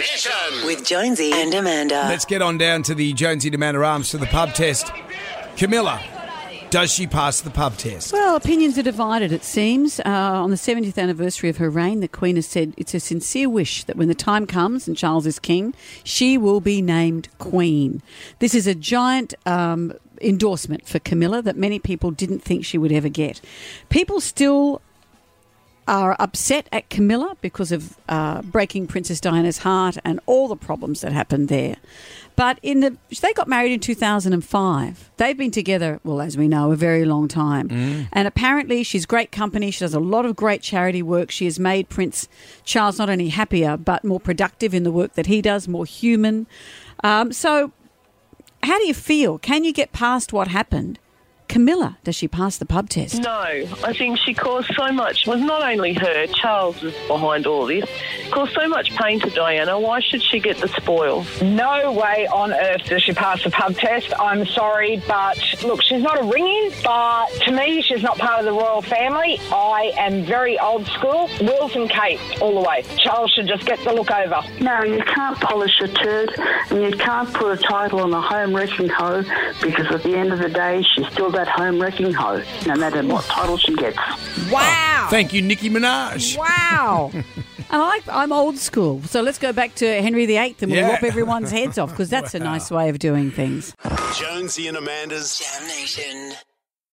Mission. With Jonesy and Amanda. Let's get on down to the Jonesy and Amanda Arms for the pub test. Camilla, does she pass the pub test? Well, opinions are divided, it seems. Uh, on the 70th anniversary of her reign, the Queen has said it's a sincere wish that when the time comes and Charles is king, she will be named Queen. This is a giant um, endorsement for Camilla that many people didn't think she would ever get. People still are upset at Camilla because of uh, breaking Princess Diana's heart and all the problems that happened there. But in the they got married in 2005. They've been together, well, as we know, a very long time. And apparently, she's great company. She does a lot of great charity work. She has made Prince Charles not only happier but more productive in the work that he does, more human. Um, so, how do you feel? Can you get past what happened? Camilla, does she pass the pub test? No, I think she caused so much. Was not only her, Charles is behind all this. Caused so much pain to Diana. Why should she get the spoils? No way on earth does she pass the pub test. I'm sorry, but look, she's not a ring-in, but to me, she's not part of the royal family. I am very old school. Wills and Kate, all the way. Charles should just get the look over. No, you can't polish a turd and you can't put a title on a home wrecking hoe because at the end of the day, she's still that home wrecking hoe, no matter what title she gets. Wow. Thank you, Nicki Minaj. Wow. and I like, I'm old school. So let's go back to Henry VIII and we'll Yeah. lop everyone's heads off because that's a nice way of doing things. Jonesy and Amanda's Jam Nation.